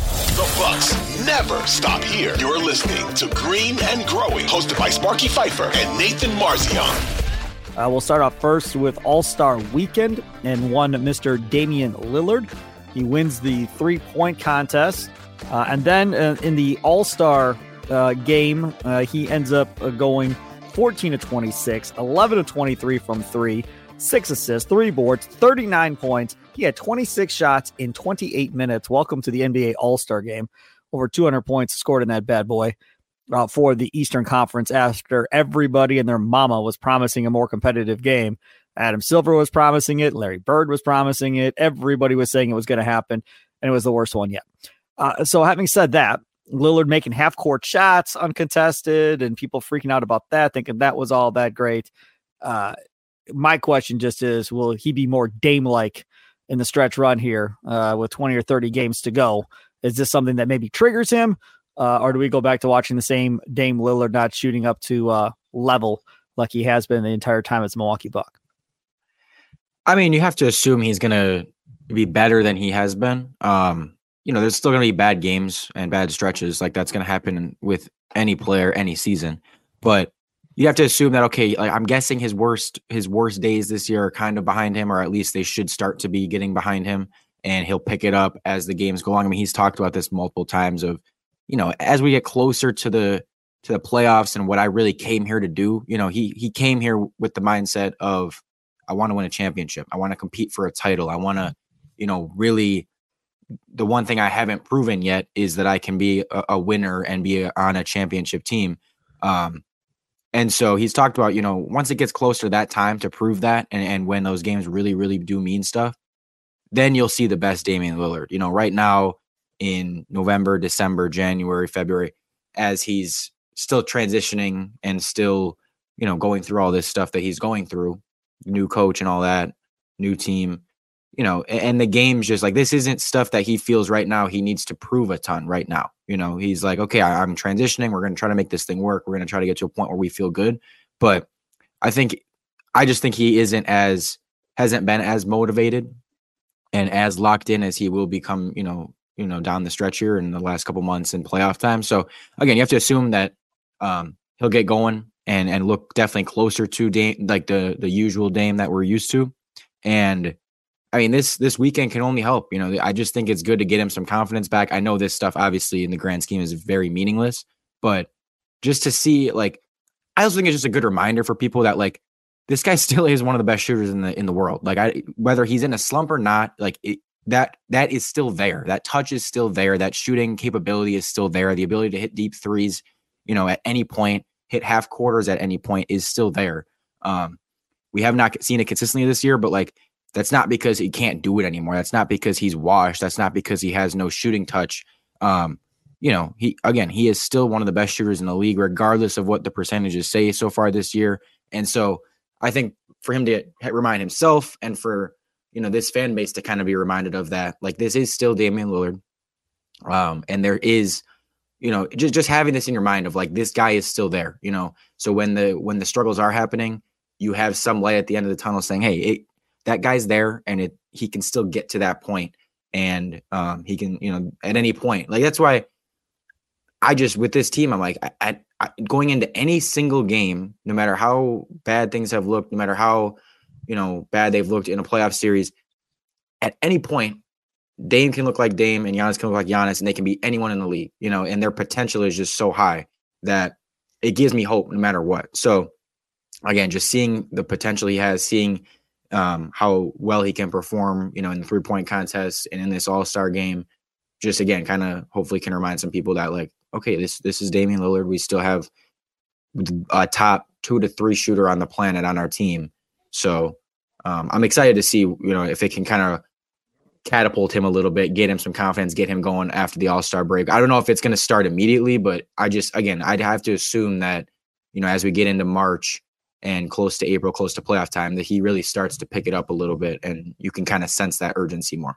The Bucks never stop here. You're listening to Green and Growing, hosted by Sparky Fifer and Nathan Marzion. Uh, we'll start off first with All Star Weekend and one Mr. Damian Lillard. He wins the three point contest. Uh, and then uh, in the All Star uh, game, uh, he ends up uh, going 14 to 26, 11 to 23 from three, six assists, three boards, 39 points. He had 26 shots in 28 minutes. Welcome to the NBA All Star game. Over 200 points scored in that bad boy uh, for the Eastern Conference after everybody and their mama was promising a more competitive game. Adam Silver was promising it. Larry Bird was promising it. Everybody was saying it was going to happen, and it was the worst one yet. Uh, so, having said that, Lillard making half court shots uncontested, and people freaking out about that, thinking that was all that great. Uh, my question just is will he be more Dame like in the stretch run here uh, with 20 or 30 games to go? Is this something that maybe triggers him? Uh, or do we go back to watching the same Dame Lillard not shooting up to uh, level like he has been the entire time as Milwaukee Buck? I mean, you have to assume he's going to be better than he has been. Um, you know, there's still going to be bad games and bad stretches. Like that's going to happen with any player, any season. But you have to assume that okay, like I'm guessing his worst his worst days this year are kind of behind him, or at least they should start to be getting behind him, and he'll pick it up as the games go along. I mean, he's talked about this multiple times of you know, as we get closer to the to the playoffs and what I really came here to do, you know, he he came here with the mindset of I want to win a championship. I want to compete for a title. I want to, you know, really the one thing I haven't proven yet is that I can be a, a winner and be a, on a championship team. Um, and so he's talked about, you know, once it gets closer to that time to prove that, and, and when those games really, really do mean stuff, then you'll see the best Damian Lillard. You know, right now in November, December, January, February, as he's still transitioning and still, you know, going through all this stuff that he's going through, new coach and all that, new team, you know, and, the game's just like this isn't stuff that he feels right now he needs to prove a ton right now. You know, he's like, okay, I, I'm transitioning. We're going to try to make this thing work. We're going to try to get to a point where we feel good. But I think, I just think he isn't as, hasn't been as motivated and as locked in as he will become, you know, you know down the stretch here in the last couple months in playoff time. So again, you have to assume that um, he'll get going and and look definitely closer to Dame, like the the usual Dame that we're used to. And I mean this this weekend can only help. You know, I just think it's good to get him some confidence back. I know this stuff obviously in the grand scheme is very meaningless, but just to see like I also think it's just a good reminder for people that like this guy still is one of the best shooters in the in the world. Like I whether he's in a slump or not, like it, that that is still there. That touch is still there. That shooting capability is still there. The ability to hit deep threes, you know, at any point, hit half quarters at any point is still there. Um, we have not seen it consistently this year, but like that's not because he can't do it anymore. That's not because he's washed. That's not because he has no shooting touch. Um, you know, he again, he is still one of the best shooters in the league, regardless of what the percentages say so far this year. And so I think for him to remind himself and for you know this fan base to kind of be reminded of that like this is still Damian Lillard um and there is you know just just having this in your mind of like this guy is still there you know so when the when the struggles are happening you have some light at the end of the tunnel saying hey it, that guy's there and it he can still get to that point and um he can you know at any point like that's why I just with this team I'm like going into any single game no matter how bad things have looked no matter how you know, bad they've looked in a playoff series. At any point, Dame can look like Dame and Giannis can look like Giannis and they can be anyone in the league, you know, and their potential is just so high that it gives me hope no matter what. So again, just seeing the potential he has, seeing um, how well he can perform, you know, in the three point contest and in this All Star game, just again, kind of hopefully can remind some people that like, okay, this this is Damian Lillard. We still have a top two to three shooter on the planet on our team. So um, I'm excited to see, you know, if it can kind of catapult him a little bit, get him some confidence, get him going after the All Star break. I don't know if it's going to start immediately, but I just again, I'd have to assume that, you know, as we get into March and close to April, close to playoff time, that he really starts to pick it up a little bit, and you can kind of sense that urgency more.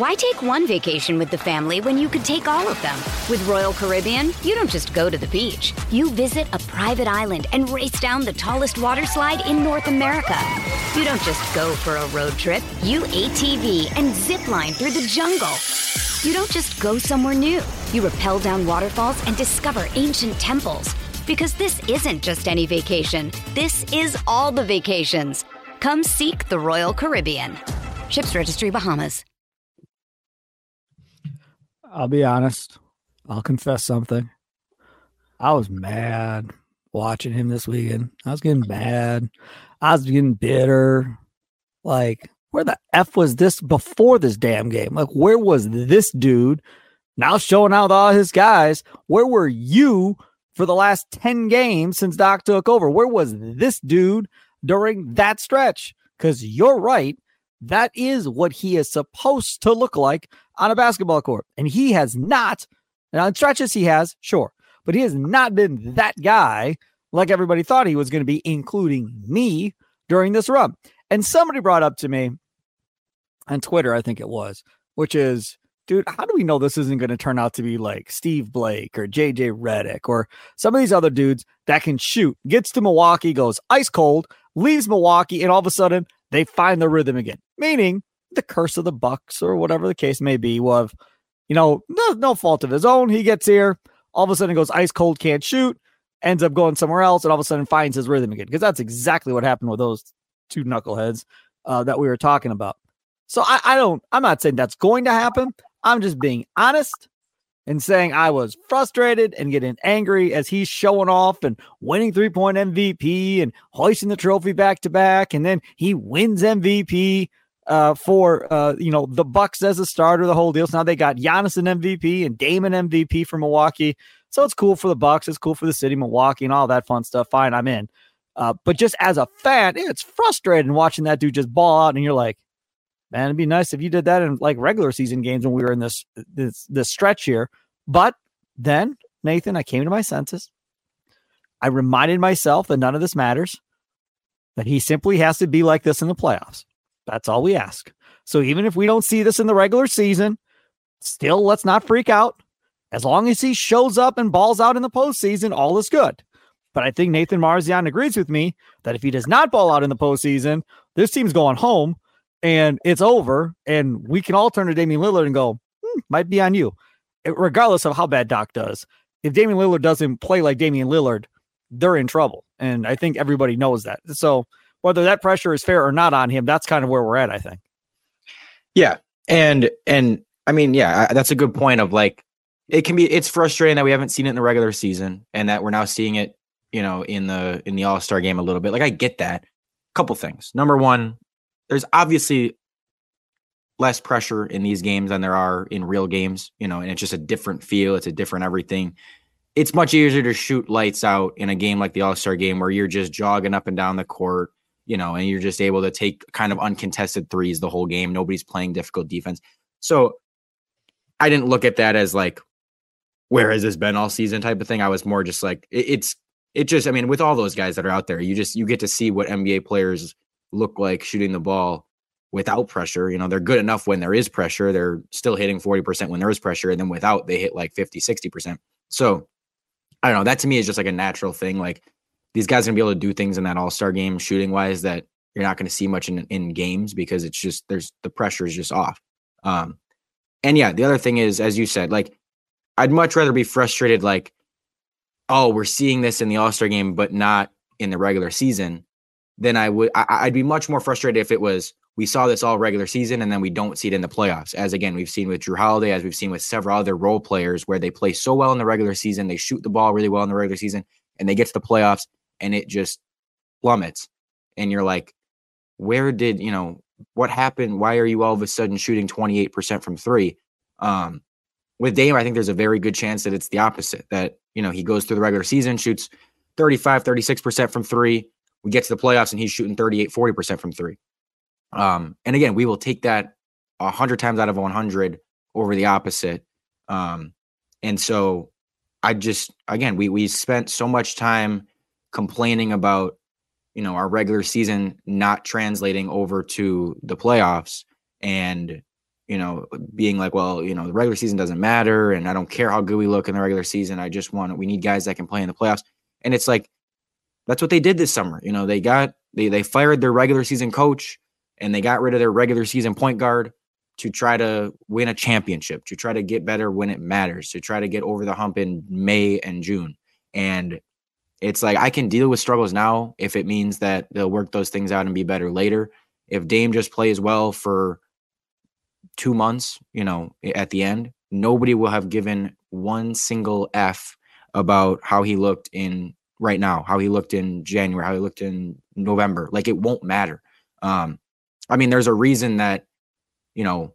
Why take one vacation with the family when you could take all of them? With Royal Caribbean, you don't just go to the beach. You visit a private island and race down the tallest water slide in North America. You don't just go for a road trip. You ATV and zip line through the jungle. You don't just go somewhere new. You rappel down waterfalls and discover ancient temples. Because this isn't just any vacation. This is all the vacations. Come seek the Royal Caribbean. Ships Registry Bahamas. I'll be honest. I'll confess something. I was mad watching him this weekend. I was getting mad. I was getting bitter. Like, where the F was this before this damn game? Like, where was this dude now showing out all his guys? Where were you for the last 10 games since Doc took over? Where was this dude during that stretch? Because you're right. That is what he is supposed to look like on a basketball court. And he has not, and on stretches he has, sure, but he has not been that guy like everybody thought he was going to be, including me during this run. And somebody brought up to me on Twitter, I think it was, which is, dude, how do we know this isn't going to turn out to be like Steve Blake or JJ Redick or some of these other dudes that can shoot, gets to Milwaukee, goes ice cold, leaves Milwaukee, and all of a sudden they find the rhythm again. Meaning the curse of the Bucks or whatever the case may be. Have, you know, no, no fault of his own. He gets here, all of a sudden goes ice cold, can't shoot, ends up going somewhere else, and all of a sudden finds his rhythm again. Because that's exactly what happened with those two knuckleheads uh, that we were talking about. So I, I don't, I'm not saying that's going to happen. I'm just being honest and saying I was frustrated and getting angry as he's showing off and winning three point MVP and hoisting the trophy back to back. And then he wins MVP uh, for uh, you know the Bucks as a starter, the whole deal. So now they got Giannis an MVP and Damon MVP for Milwaukee. So it's cool for the Bucks. It's cool for the city, Milwaukee, and all that fun stuff. Fine, I'm in. Uh, but just as a fan, it's frustrating watching that dude just ball out, and you're like, man, it'd be nice if you did that in like regular season games when we were in this this this stretch here. But then, Nathan, I came to my senses. I reminded myself that none of this matters. That he simply has to be like this in the playoffs. That's all we ask. So even if we don't see this in the regular season, still let's not freak out. As long as he shows up and balls out in the postseason, all is good. But I think Nathan Marzion agrees with me that if he does not ball out in the postseason, this team's going home and it's over. And we can all turn to Damian Lillard and go, hmm, might be on you, regardless of how bad Doc does. If Damian Lillard doesn't play like Damian Lillard, they're in trouble. And I think everybody knows that. So whether that pressure is fair or not on him, that's kind of where we're at, I think. Yeah. And, and I mean, yeah, that's a good point of like, it can be, it's frustrating that we haven't seen it in the regular season and that we're now seeing it, you know, in the, in the all star game a little bit. Like, I get that. Couple things. Number one, there's obviously less pressure in these games than there are in real games, you know, and it's just a different feel. It's a different everything it's much easier to shoot lights out in a game like the All Star game where you're just jogging up and down the court you know, and you're just able to take kind of uncontested threes the whole game. Nobody's playing difficult defense. So I didn't look at that as like, where has this been all season type of thing. I was more just like, it, it's, it just, I mean, with all those guys that are out there, you just, you get to see what NBA players look like shooting the ball without pressure. You know, they're good enough when there is pressure. They're still hitting 40% when there is pressure. And then without, they hit like 50, 60%. So I don't know. That to me is just like a natural thing. Like these guys are gonna be able to do things in that All Star game shooting wise that you're not going to see much in in games because it's just there's the pressure is just off. Um, and yeah, the other thing is, as you said, like I'd much rather be frustrated, like, oh, we're seeing this in the All Star game, but not in the regular season. Than I would, I, I'd be much more frustrated if it was, we saw this all regular season and then we don't see it in the playoffs. As again, we've seen with Jrue Holiday, as we've seen with several other role players where they play so well in the regular season, they shoot the ball really well in the regular season, and they get to the playoffs and it just plummets. And you're like, where did, you know, what happened? Why are you all of a sudden shooting 28% from three? Um, with Dame, I think there's a very good chance that it's the opposite, that, you know, he goes through the regular season, shoots 35, 36% from three. We get to the playoffs and he's shooting 38, 40% from three. Um, and again, we will take that a hundred times out of 100 over the opposite. Um, and so I just, again, we, we spent so much time complaining about, you know, our regular season not translating over to the playoffs and, you know, being like, well, you know, the regular season doesn't matter. And I don't care how good we look in the regular season. I just want, we need guys that can play in the playoffs. And it's like, that's what they did this summer. You know, they got, they, they fired their regular season coach and they got rid of their regular season point guard to try to win a championship, to try to get better when it matters, to try to get over the hump in May and June. And it's like I can deal with struggles now if it means that they'll work those things out and be better later. If Dame just plays well for two months, you know, at the end, nobody will have given one single F about how he looked in right now, how he looked in January, how he looked in November. Like it won't matter. Um, I mean, there's a reason that, you know,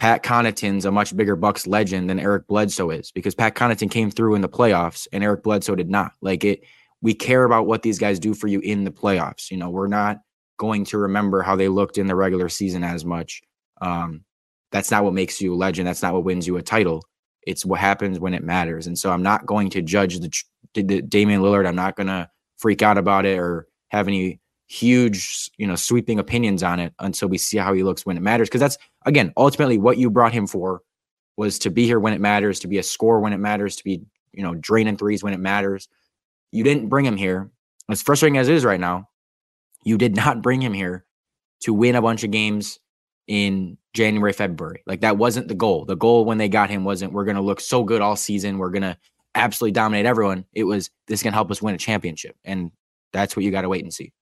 Pat Connaughton's a much bigger Bucks legend than Eric Bledsoe is because Pat Connaughton came through in the playoffs and Eric Bledsoe did not. Like it, we care about what these guys do for you in the playoffs. You know, we're not going to remember how they looked in the regular season as much. Um, that's not what makes you a legend. That's not what wins you a title. It's what happens when it matters. And so I'm not going to judge the, the Damian Lillard. I'm not going to freak out about it or have any huge, you know, sweeping opinions on it until we see how he looks when it matters. Because that's again, ultimately what you brought him for was to be here when it matters, to be a score when it matters, to be, you know, draining threes when it matters. You didn't bring him here. As frustrating as it is right now, you did not bring him here to win a bunch of games in January, February. Like that wasn't the goal. The goal when they got him wasn't we're going to look so good all season. We're going to absolutely dominate everyone. It was this can help us win a championship. And that's what you got to wait and see.